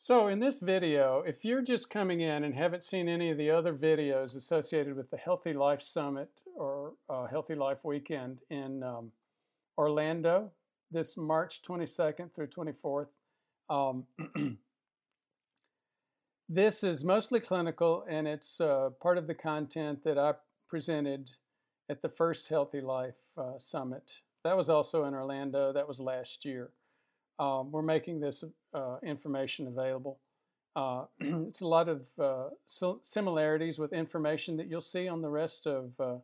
So in this video, if you're just coming in and haven't seen any of the other videos associated with the Healthy Life Summit or uh, Healthy Life Weekend in um, Orlando this March 22nd through 24th, um, this is mostly clinical and it's uh, part of the content that I presented at the first Healthy Life uh, Summit. That was also in Orlando, that was last year um, we're making this uh, information available. Uh, it's a lot of uh, similarities with information that you'll see on the rest of, uh,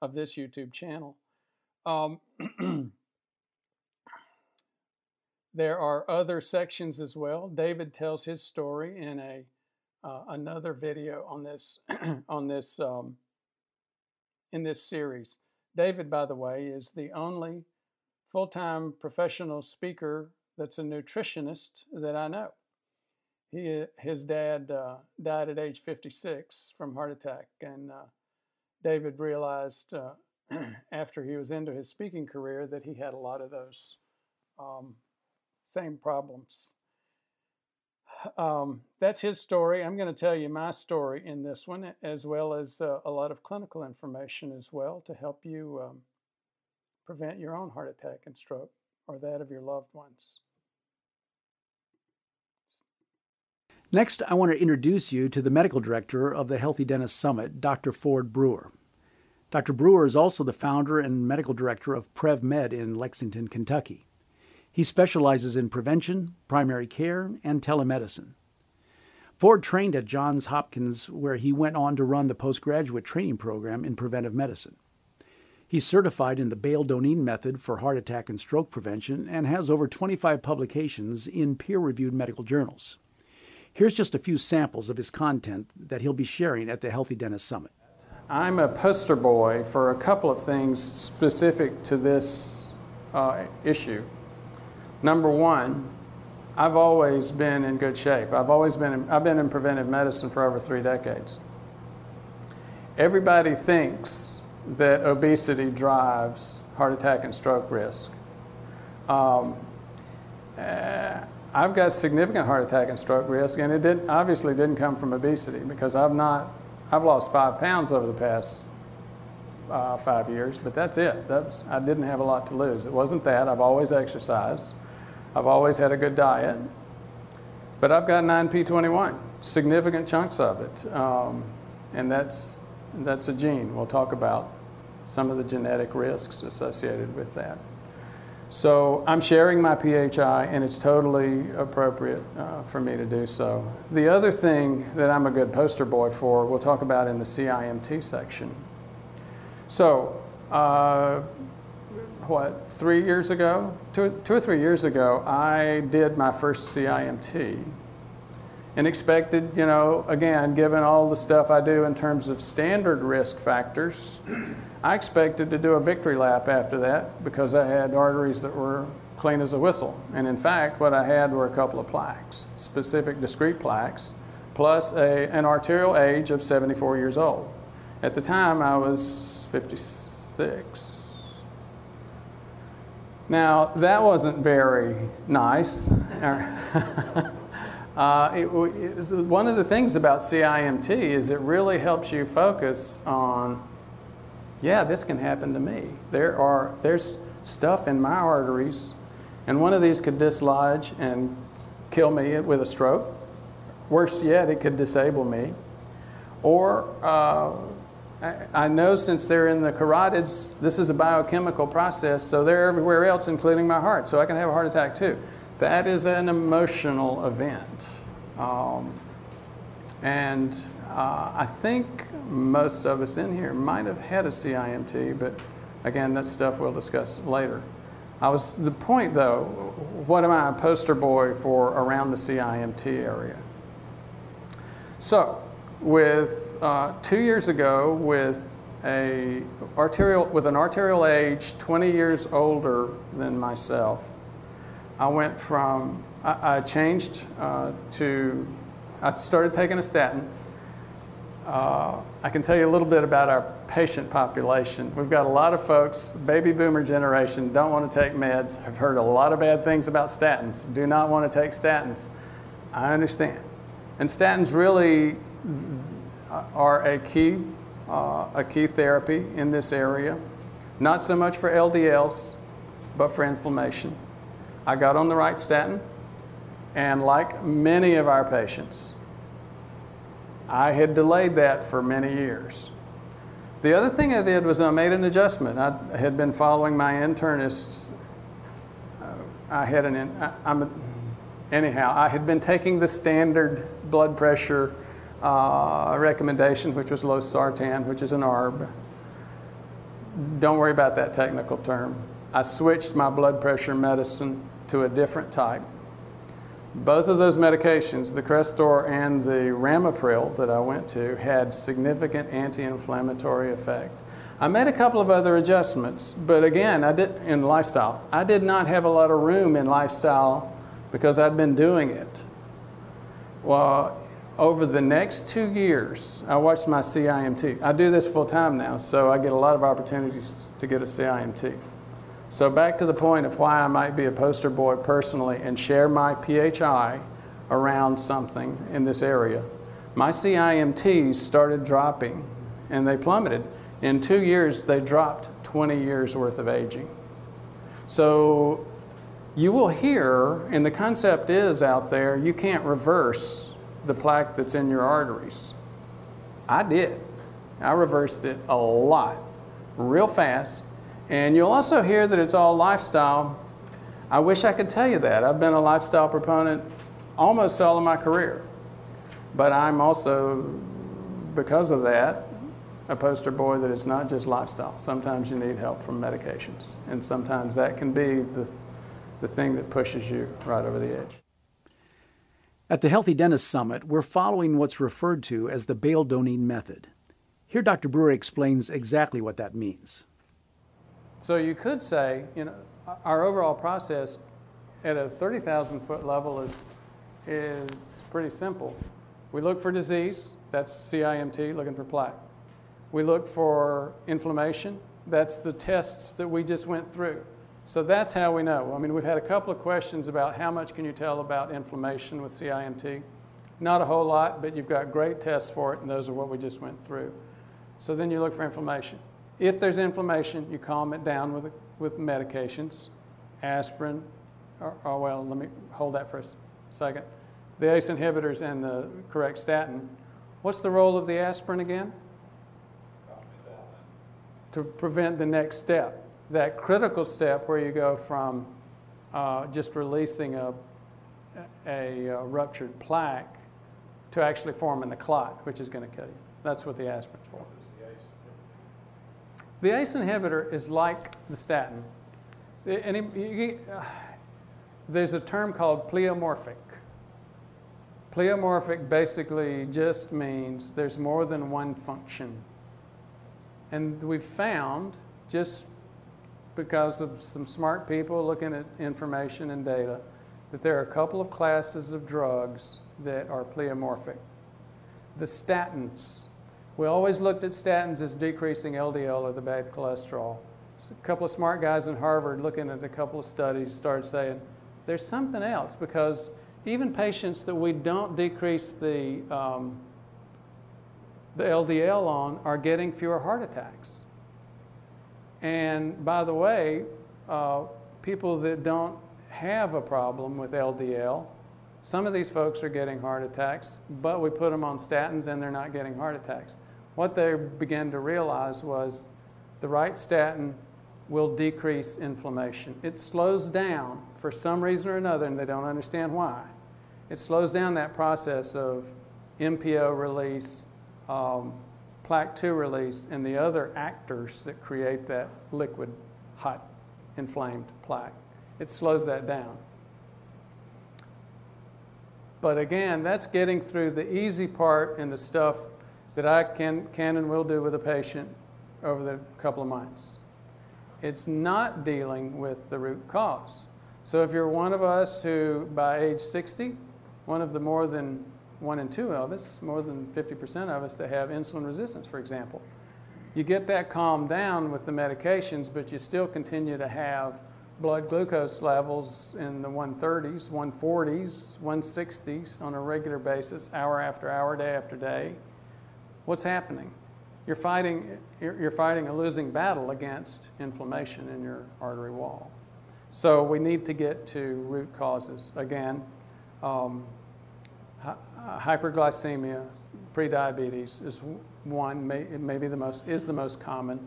of this YouTube channel. Um, there are other sections as well. David tells his story in a uh, another video on this on this um, in this series. David, by the way, is the only full-time professional speaker that's a nutritionist that I know. He, his dad uh, died at age 56 from heart attack, and uh, David realized uh, after he was into his speaking career that he had a lot of those um, same problems. Um, that's his story. I'm going to tell you my story in this one, as well as uh, a lot of clinical information as well to help you um, prevent your own heart attack and stroke or that of your loved ones. Next, I want to introduce you to the medical director of the Healthy Dentist Summit, Dr. Ford Brewer. Dr. Brewer is also the founder and medical director of PrevMed in Lexington, Kentucky. He specializes in prevention, primary care, and telemedicine. Ford trained at Johns Hopkins, where he went on to run the postgraduate training program in preventive medicine. He's certified in the Bale-Doneen method for heart attack and stroke prevention and has over 25 publications in peer-reviewed medical journals. Here's just a few samples of his content that he'll be sharing at the Healthy Dentist Summit. I'm a poster boy for a couple of things specific to this uh, issue. Number one, I've always been in good shape. I've always been in, I've been in preventive medicine for over three decades. Everybody thinks that obesity drives heart attack and stroke risk. Um, uh, I've got significant heart attack and stroke risk, and it did, obviously didn't come from obesity because I've not, I've lost five pounds over the past uh, five years, but that's it. That's, I didn't have a lot to lose. It wasn't that. I've always exercised. I've always had a good diet, but I've got 9p21, significant chunks of it, um, and that's that's a gene. We'll talk about some of the genetic risks associated with that. So I'm sharing my PHI, and it's totally appropriate uh, for me to do so. The other thing that I'm a good poster boy for, we'll talk about in the CIMT section. So, uh, what, three years ago, two, two or three years ago, I did my first CIMT and expected, you know, again, given all the stuff I do in terms of standard risk factors, I expected to do a victory lap after that because I had arteries that were clean as a whistle. And in fact, what I had were a couple of plaques, specific discrete plaques, plus a, an arterial age of 74 years old. At the time, I was 56. Now, that wasn't very nice. Uh, it, it, one of the things about CIMT is it really helps you focus on yeah, this can happen to me. There are, there's stuff in my arteries, and one of these could dislodge and kill me with a stroke. Worse yet, it could disable me. Or uh, I know since they're in the carotids, this is a biochemical process, so they're everywhere else, including my heart, so I can have a heart attack too. That is an emotional event. Um, and uh, I think most of us in here might have had a CIMT, but again, that stuff we'll discuss later. I was the point though, what am I a poster boy for around the CIMT area? So, with uh, two years ago, with a arterial with an arterial age 20 years older than myself, I went from I, I changed uh, to I started taking a statin uh, I can tell you a little bit about our patient population. We've got a lot of folks, baby boomer generation, don't want to take meds. I've heard a lot of bad things about statins, do not want to take statins. I understand. And statins really are a key, uh, a key therapy in this area. Not so much for LDLs, but for inflammation. I got on the right statin, and like many of our patients, I had delayed that for many years. The other thing I did was I made an adjustment. I had been following my internist's. Uh, I had an, I, I'm a, anyhow, I had been taking the standard blood pressure uh, recommendation, which was losartan, which is an ARB. Don't worry about that technical term. I switched my blood pressure medicine to a different type. Both of those medications, the Crestor and the Ramipril that I went to, had significant anti-inflammatory effect. I made a couple of other adjustments, but again, I did in lifestyle. I did not have a lot of room in lifestyle because I'd been doing it. Well, over the next two years, I watched my CIMT. I do this full time now, so I get a lot of opportunities to get a CIMT. So back to the point of why I might be a poster boy personally and share my PHI around something in this area. My CIMTs started dropping and they plummeted. In two years, they dropped 20 years worth of aging. So you will hear, and the concept is out there, you can't reverse the plaque that's in your arteries. I did. I reversed it a lot, real fast. And you'll also hear that it's all lifestyle. I wish I could tell you that. I've been a lifestyle proponent almost all of my career. But I'm also, because of that, a poster boy that it's not just lifestyle. Sometimes you need help from medications. And sometimes that can be the the thing that pushes you right over the edge. At the Healthy Dentist Summit, we're following what's referred to as the Bale-Doneen method. Here, Dr. Brewer explains exactly what that means. So you could say, you know, our overall process at a 30,000 foot level is, is pretty simple. We look for disease, that's CIMT, looking for plaque. We look for inflammation, that's the tests that we just went through. So that's how we know. I mean, we've had a couple of questions about how much can you tell about inflammation with CIMT. Not a whole lot, but you've got great tests for it, and those are what we just went through. So then you look for inflammation. If there's inflammation, you calm it down with, with medications, aspirin, or, or well, let me hold that for a second. The ACE inhibitors and the correct statin. What's the role of the aspirin again? To prevent the next step that critical step where you go from uh, just releasing a, a, a, ruptured plaque to actually forming the clot, which is going to kill you. That's what the aspirin's for. The ACE inhibitor is like the statin. And it, you, uh, there's a term called pleomorphic. Pleomorphic basically just means there's more than one function. And we've found, just because of some smart people looking at information and data that there are a couple of classes of drugs that are pleomorphic. The statins. We always looked at statins as decreasing LDL or the bad cholesterol. So a couple of smart guys in Harvard looking at a couple of studies started saying there's something else because even patients that we don't decrease the, um, the LDL on are getting fewer heart attacks. And by the way, uh, people that don't have a problem with LDL, some of these folks are getting heart attacks, but we put them on statins and they're not getting heart attacks. What they began to realize was the right statin will decrease inflammation. It slows down for some reason or another, and they don't understand why. It slows down that process of MPO release, um, plaque 2 release and the other actors that create that liquid, hot, inflamed plaque. It slows that down. But again, that's getting through the easy part and the stuff that I can, can and will do with a patient over the couple of months. It's not dealing with the root cause. So if you're one of us who, by age 60, one of the more than one in two of us, more than 50% of us that have insulin resistance, for example. You get that calmed down with the medications, but you still continue to have blood glucose levels in the 130s, 140s, 160s on a regular basis, hour after hour, day after day. What's happening? You're fighting, you're fighting a losing battle against inflammation in your artery wall. So we need to get to root causes. Again, um, hyperglycemia, prediabetes is one, may, maybe the most, is the most common.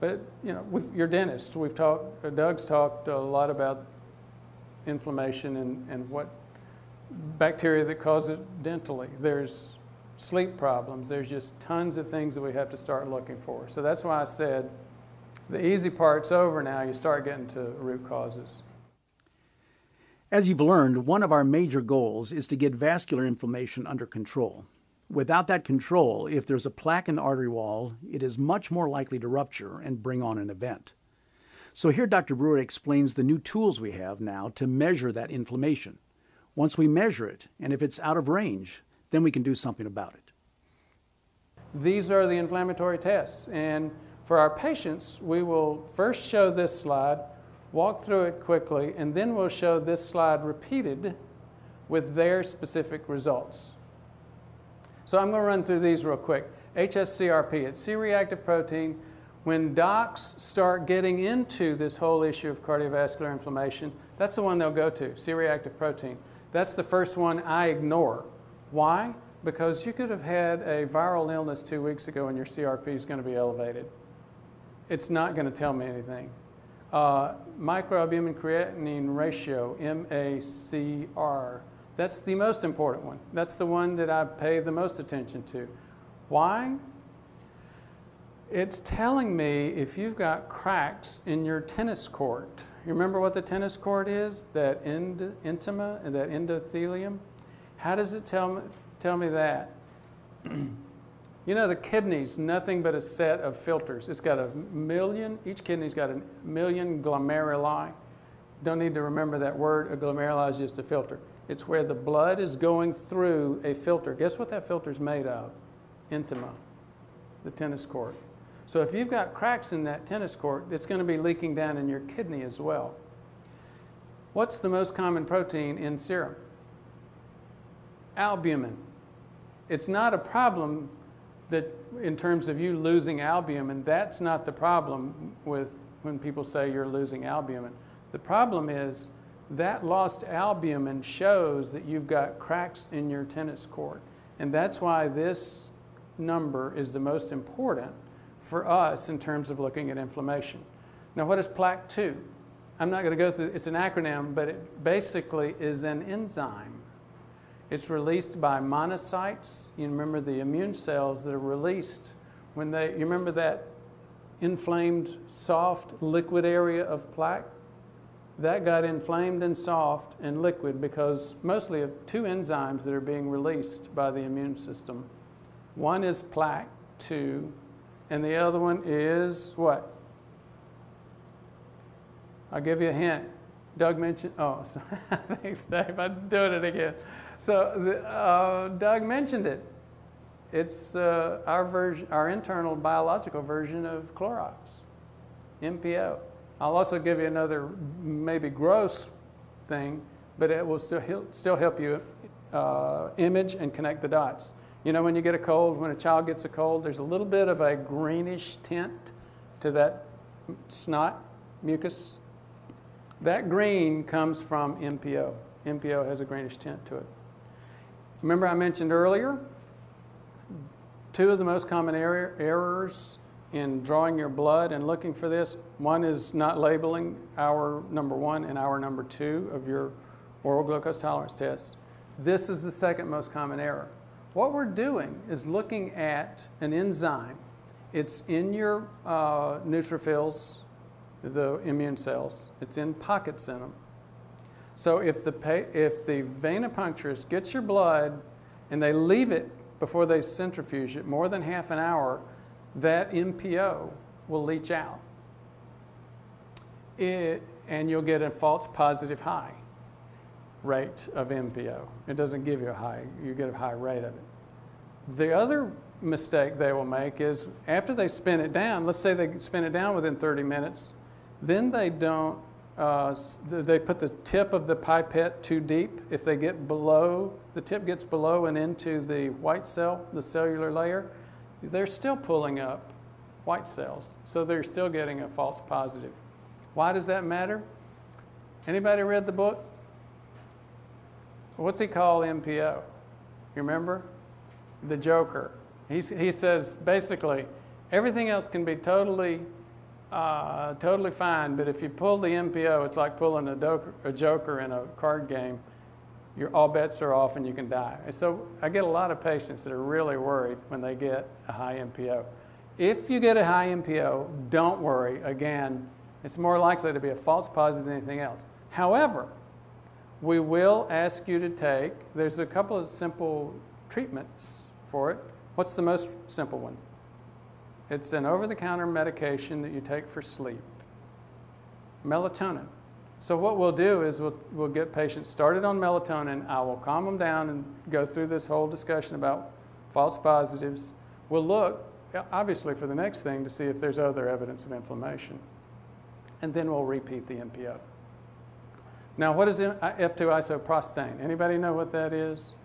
But, you know, your dentist, we've talked, Doug's talked a lot about inflammation and, and what bacteria that cause it dentally. There's sleep problems. There's just tons of things that we have to start looking for. So that's why I said the easy part's over now. You start getting to root causes. As you've learned, one of our major goals is to get vascular inflammation under control. Without that control, if there's a plaque in the artery wall, it is much more likely to rupture and bring on an event. So here Dr. Brewer explains the new tools we have now to measure that inflammation. Once we measure it, and if it's out of range, then we can do something about it. These are the inflammatory tests. And for our patients, we will first show this slide, walk through it quickly, and then we'll show this slide repeated with their specific results. So I'm going to run through these real quick. HSCRP, it's C-reactive protein. When docs start getting into this whole issue of cardiovascular inflammation, that's the one they'll go to, C-reactive protein. That's the first one I ignore. Why? Because you could have had a viral illness two weeks ago and your CRP is going to be elevated. It's not going to tell me anything. Uh, microalbumin creatinine ratio, MACR, that's the most important one. That's the one that I pay the most attention to. Why? It's telling me if you've got cracks in your tennis court. You remember what the tennis court is? That end, intima that endothelium? How does it tell me, tell me that? you know, the kidney's nothing but a set of filters. It's got a million, each kidney's got a million glomeruli. Don't need to remember that word. A glomeruli is just a filter. It's where the blood is going through a filter. Guess what that filter is made of? Intima, the tennis court. So if you've got cracks in that tennis court, it's going to be leaking down in your kidney as well. What's the most common protein in serum? Albumin. It's not a problem that in terms of you losing albumin, that's not the problem with when people say you're losing albumin. The problem is that lost albumin shows that you've got cracks in your tennis court. And that's why this number is the most important for us in terms of looking at inflammation. Now, what is plaque 2? I'm not going to go through it's an acronym, but it basically is an enzyme. It's released by monocytes. You remember the immune cells that are released when they, you remember that inflamed, soft, liquid area of plaque? that got inflamed and soft and liquid because mostly of two enzymes that are being released by the immune system. One is plaque 2, and the other one is what? I'll give you a hint. Doug mentioned, oh, thanks, Dave. I'm doing it again. So uh, Doug mentioned it. It's uh, our version, our internal biological version of Clorox, MPO. I'll also give you another maybe gross thing, but it will still, still help you uh, image and connect the dots. You know, when you get a cold, when a child gets a cold, there's a little bit of a greenish tint to that snot mucus. That green comes from MPO. MPO has a greenish tint to it. Remember, I mentioned earlier two of the most common error, errors in drawing your blood and looking for this. One is not labeling hour number one and hour number two of your oral glucose tolerance test. This is the second most common error. What we're doing is looking at an enzyme. It's in your uh, neutrophils, the immune cells. It's in pockets in them. So if the, if the venipuncturist gets your blood and they leave it before they centrifuge it more than half an hour, that MPO will leach out. It, and you'll get a false positive high rate of MPO. It doesn't give you a high, you get a high rate of it. The other mistake they will make is after they spin it down, let's say they spin it down within 30 minutes, then they don't uh, they put the tip of the pipette too deep. If they get below, the tip gets below and into the white cell, the cellular layer, they're still pulling up white cells. So they're still getting a false positive. Why does that matter? Anybody read the book? What's he call MPO? You remember? The Joker. He's, he says basically everything else can be totally, uh, totally fine, but if you pull the MPO, it's like pulling a, a Joker in a card game. Your, all bets are off and you can die. And so I get a lot of patients that are really worried when they get a high MPO. If you get a high MPO, don't worry. Again, it's more likely to be a false positive than anything else. However, we will ask you to take, there's a couple of simple treatments for it. What's the most simple one? It's an over the counter medication that you take for sleep melatonin. So, what we'll do is we'll, we'll get patients started on melatonin. I will calm them down and go through this whole discussion about false positives. We'll look, obviously, for the next thing to see if there's other evidence of inflammation. And then we'll repeat the MPO. Now, what is uh, F2 isoprostane? Anybody know what that is?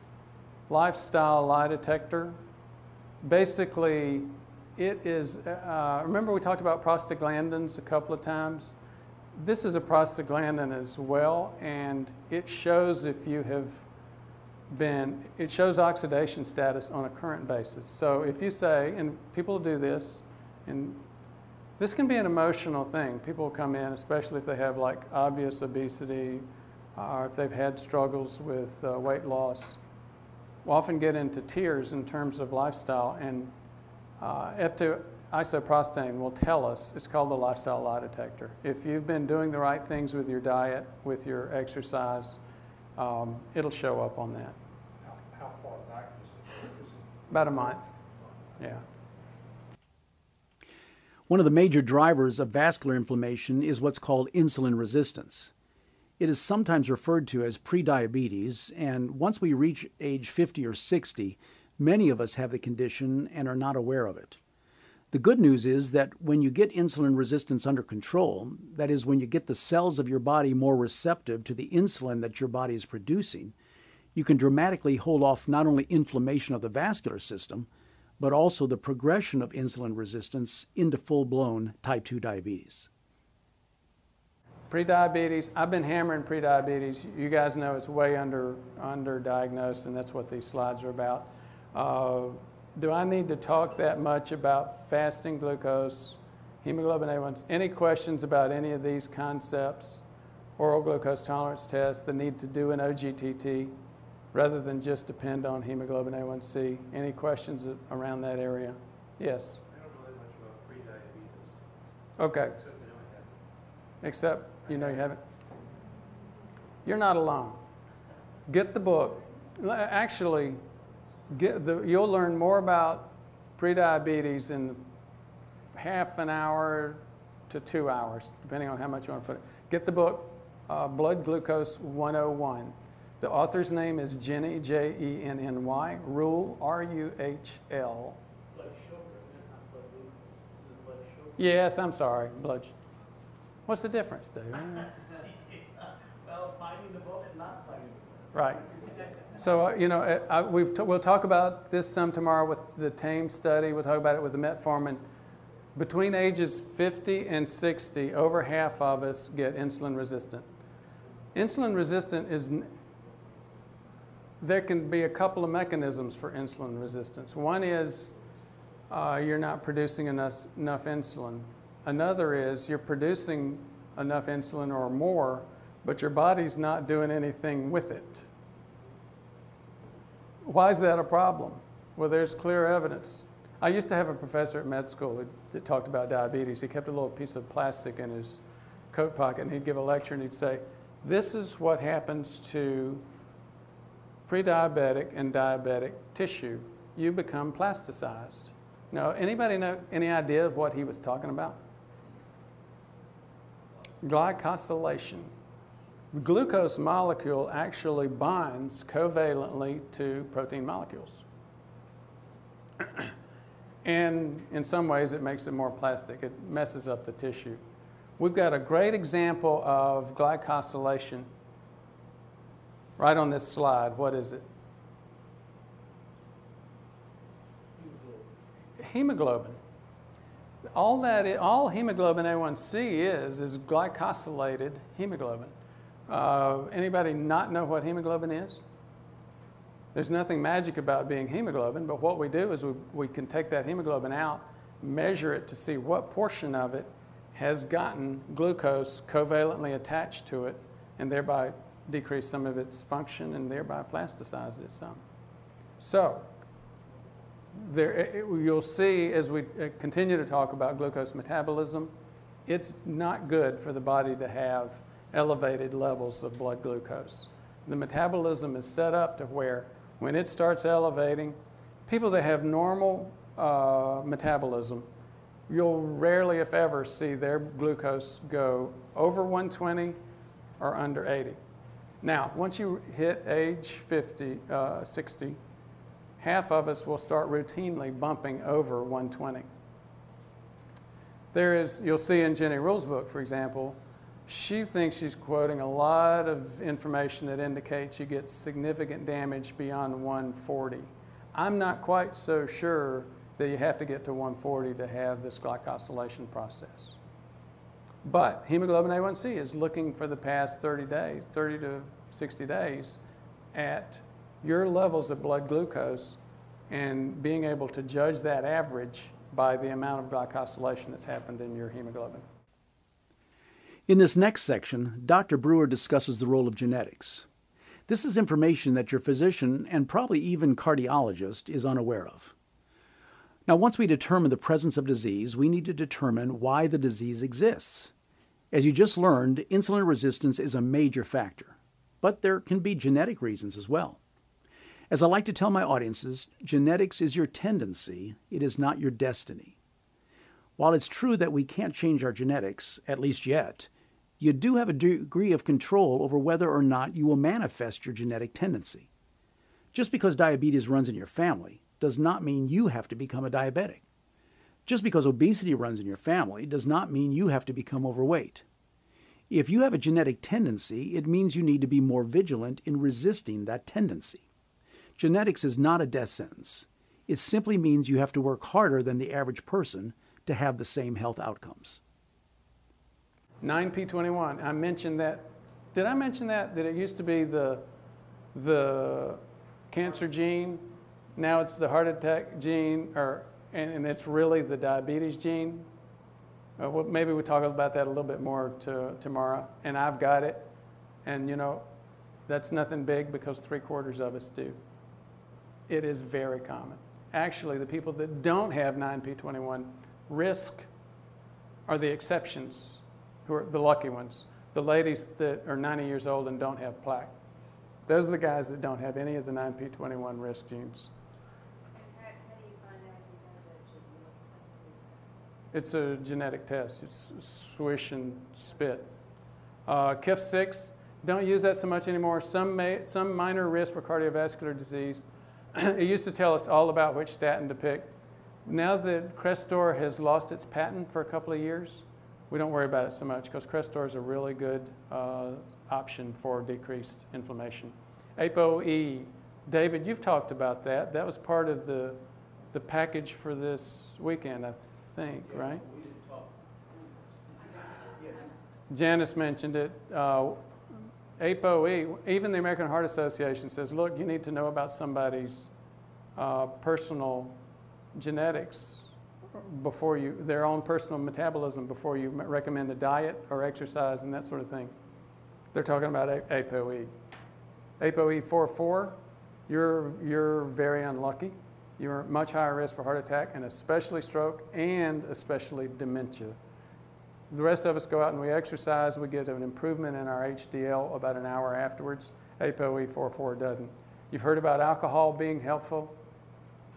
Lifestyle lie detector. Basically, it is, uh, remember we talked about prostaglandins a couple of times? This is a prostaglandin as well, and it shows if you have been, it shows oxidation status on a current basis. So if you say, and people do this, and this can be an emotional thing. People come in, especially if they have like obvious obesity or if they've had struggles with uh, weight loss, will often get into tears in terms of lifestyle. And uh, F2 isoprostane will tell us, it's called the lifestyle lie detector. If you've been doing the right things with your diet, with your exercise, um, it'll show up on that. How, how far back is it? Is it? About a month. Yeah. One of the major drivers of vascular inflammation is what's called insulin resistance. It is sometimes referred to as prediabetes, and once we reach age 50 or 60, many of us have the condition and are not aware of it. The good news is that when you get insulin resistance under control, that is, when you get the cells of your body more receptive to the insulin that your body is producing, you can dramatically hold off not only inflammation of the vascular system, but also the progression of insulin resistance into full blown type 2 diabetes. Prediabetes, I've been hammering prediabetes. You guys know it's way under underdiagnosed, and that's what these slides are about. Uh, do I need to talk that much about fasting glucose, hemoglobin A1C? Any questions about any of these concepts? Oral glucose tolerance test, the need to do an OGTT rather than just depend on hemoglobin A1C. Any questions around that area? Yes. I don't know that much about pre-diabetes, Okay. except I know I have it. except you know you haven't. You're not alone. Get the book. Actually, get the, you'll learn more about prediabetes in half an hour to two hours, depending on how much you want to put it. Get the book, uh, Blood Glucose 101. The author's name is Jenny, J E N N Y, Ruhl, R U H L. Yes, I'm sorry, blood. What's the difference, Dave? Well, finding the book and not finding the book. Right. So, uh, you know, uh, I, we've t- we'll talk about this some tomorrow with the TAME study. We'll talk about it with the metformin. Between ages 50 and 60, over half of us get insulin resistant. Insulin resistant is, there can be a couple of mechanisms for insulin resistance. One is uh, you're not producing enough, enough insulin. Another is you're producing enough insulin or more, but your body's not doing anything with it. Why is that a problem? Well, there's clear evidence. I used to have a professor at med school that, talked about diabetes. He kept a little piece of plastic in his coat pocket, and he'd give a lecture, and he'd say, "This is what happens to pre-diabetic and diabetic tissue. You become plasticized." Now, anybody know any idea of what he was talking about? Glycosylation. The glucose molecule actually binds covalently to protein molecules. and in some ways, it makes it more plastic. It messes up the tissue. We've got a great example of glycosylation right on this slide. What is it? Hemoglobin. All that, all hemoglobin A1C is, is glycosylated hemoglobin. Uh, anybody not know what hemoglobin is? There's nothing magic about being hemoglobin, but what we do is we, we can take that hemoglobin out, measure it to see what portion of it has gotten glucose covalently attached to it, and thereby decrease some of its function and thereby plasticized it some. So, there, it- you'll see as we uh, continue to talk about glucose metabolism, it's not good for the body to have elevated levels of blood glucose. The metabolism is set up to where when it starts elevating, people that have normal uh, metabolism, you'll rarely, if ever, see their glucose go over 120 or under 80. Now, once you hit age 50, uh, 60, half of us will start routinely bumping over 120. There is, you'll see in Jenny Ruhl's book, for example, she thinks she's quoting a lot of information that indicates you get significant damage beyond 140. I'm not quite so sure that you have to get to 140 to have this glycosylation process. But hemoglobin A1C is looking for the past 30 days, 30 to 60 days, at your levels of blood glucose and being able to judge that average by the amount of glycosylation that's happened in your hemoglobin. In this next section, Dr. Brewer discusses the role of genetics. This is information that your physician and probably even cardiologist is unaware of. Now, once we determine the presence of disease, we need to determine why the disease exists. As you just learned, insulin resistance is a major factor, but there can be genetic reasons as well. As I like to tell my audiences, genetics is your tendency, it is not your destiny. While it's true that we can't change our genetics, at least yet, you do have a degree of control over whether or not you will manifest your genetic tendency. Just because diabetes runs in your family does not mean you have to become a diabetic. Just because obesity runs in your family does not mean you have to become overweight. If you have a genetic tendency, it means you need to be more vigilant in resisting that tendency. Genetics is not a death sentence. It simply means you have to work harder than the average person to have the same health outcomes. 9p21, I mentioned that. Did I mention that? That it used to be the, the cancer gene, now it's the heart attack gene, or, and, and it's really the diabetes gene? Uh, well, maybe we'll talk about that a little bit more to, tomorrow. And I've got it, and you know, that's nothing big because three quarters of us do. It is very common. Actually, the people that don't have 9p21 risk are the exceptions, who are the lucky ones. The ladies that are 90 years old and don't have plaque. Those are the guys that don't have any of the 9p21 risk genes. It's a genetic test. It's swish and spit. Uh, KIF6, don't use that so much anymore. Some, may, some minor risk for cardiovascular disease. it used to tell us all about which statin to pick. Now that Crestor has lost its patent for a couple of years, we don't worry about it so much because Crestor is a really good uh, option for decreased inflammation. ApoE, David, you've talked about that. That was part of the, the package for this weekend, I think, right? We didn't talk. Janice mentioned it. Uh, ApoE, even the American Heart Association says, look, you need to know about somebody's uh, personal genetics before you, their own personal metabolism before you recommend a diet or exercise and that sort of thing. They're talking about ApoE. ApoE 44, you're, you're very unlucky. You're much higher risk for heart attack and especially stroke and especially dementia. The rest of us go out and we exercise, we get an improvement in our HDL about an hour afterwards. ApoE 44 doesn't. You've heard about alcohol being helpful.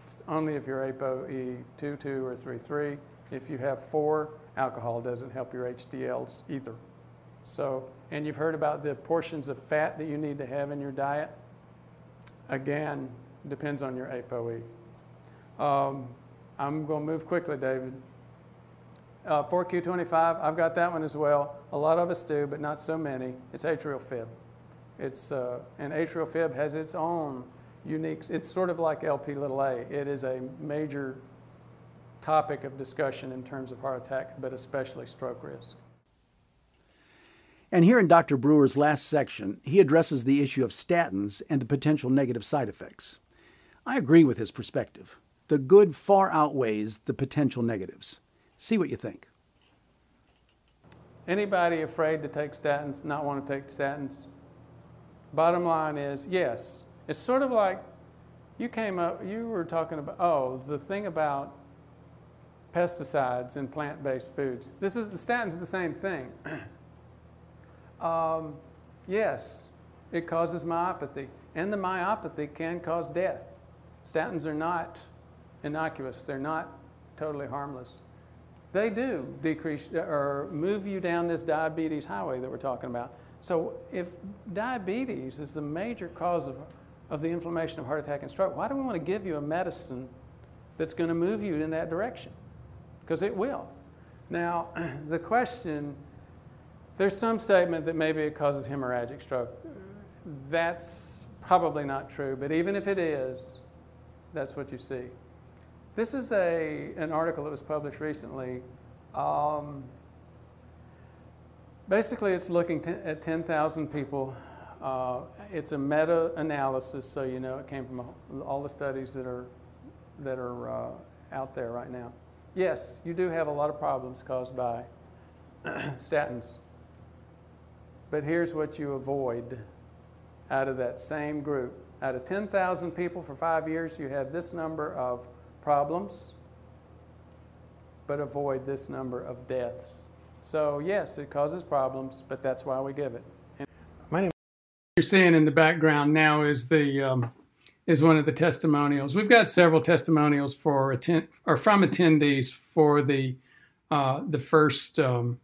It's only if you're ApoE 22 or 33. If you have 4, alcohol doesn't help your HDLs either. So, and you've heard about the portions of fat that you need to have in your diet. Again, depends on your ApoE. Um, I'm going to move quickly, David. Uh, 4Q25, I've got that one as well. A lot of us do, but not so many. It's atrial fib. It's, uh, and atrial fib has its own unique, it's sort of like LP little a. It is a major topic of discussion in terms of heart attack, but especially stroke risk. And here in Dr. Brewer's last section, he addresses the issue of statins and the potential negative side effects. I agree with his perspective. The good far outweighs the potential negatives. See what you think. Anybody afraid to take statins, not want to take statins? Bottom line is yes. It's sort of like you came up, you were talking about, oh, the thing about pesticides in plant based foods. This is, the statins the same thing. um, yes, it causes myopathy, and the myopathy can cause death. Statins are not innocuous, they're not totally harmless. They do decrease or move you down this diabetes highway that we're talking about. So, if diabetes is the major cause of, of the inflammation of heart attack and stroke, why do we want to give you a medicine that's going to move you in that direction? Because it will. Now, the question there's some statement that maybe it causes hemorrhagic stroke. That's probably not true, but even if it is, that's what you see. This is a, an article that was published recently. Um, basically, it's looking t- at 10,000 people. Uh, it's a meta analysis, so you know it came from all the studies that are, that are uh, out there right now. Yes, you do have a lot of problems caused by statins. But here's what you avoid out of that same group. Out of 10,000 people for five years, you have this number of problems, but avoid this number of deaths. So, yes, it causes problems, but that's why we give it. You're seeing in the background now is the um, is one of the testimonials. We've got several testimonials for attend or from attendees for the uh, the first um,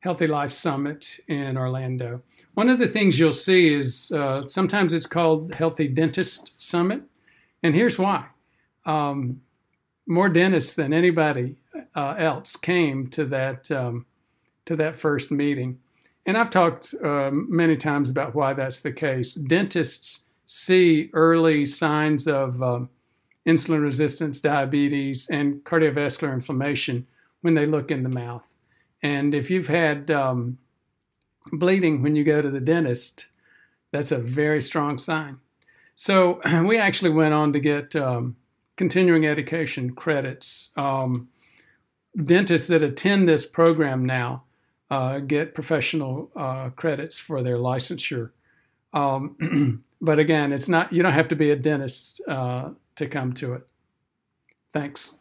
Healthy Life Summit in Orlando. One of the things you'll see is uh, sometimes it's called Healthy Dentist Summit, and here's why. Um, more dentists than anybody uh, else came to that um, to that first meeting, and I've talked uh, many times about why that's the case. Dentists see early signs of um, insulin resistance, diabetes, and cardiovascular inflammation when they look in the mouth. And if you've had um, bleeding when you go to the dentist, that's a very strong sign. So we actually went on to get um, continuing education credits. Um, dentists that attend this program now uh, get professional uh, credits for their licensure. Um, but again, it's not you don't have to be a dentist uh, to come to it. Thanks.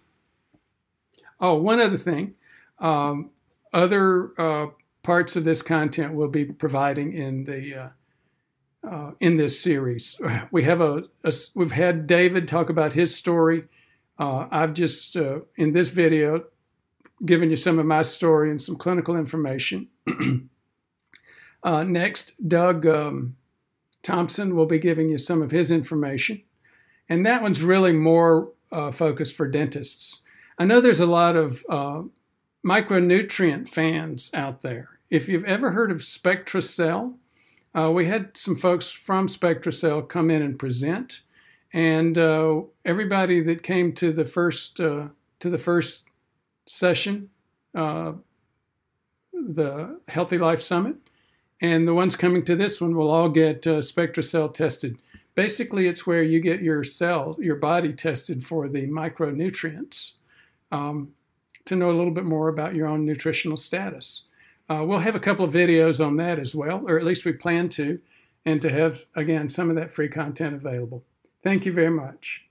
Oh, one other thing. Um, other uh, parts of this content we'll be providing in the uh, uh, in this series. We have a, a, we've had David talk about his story. I've just in this video given you some of my story and some clinical information. Uh, next, Doug um, Thompson will be giving you some of his information, and that one's really more focused for dentists. I know there's a lot of micronutrient fans out there. If you've ever heard of SpectraCell, uh, we had some folks from SpectraCell come in and present, and uh, everybody that came to the first uh, to the first session, uh, the Healthy Life Summit, and the ones coming to this one will all get uh, SpectraCell tested. Basically, it's where you get your cells, your body tested for the micronutrients. Um, to know a little bit more about your own nutritional status. Uh, we'll have a couple of videos on that as well, or at least we plan to, and to have, again, some of that free content available. Thank you very much.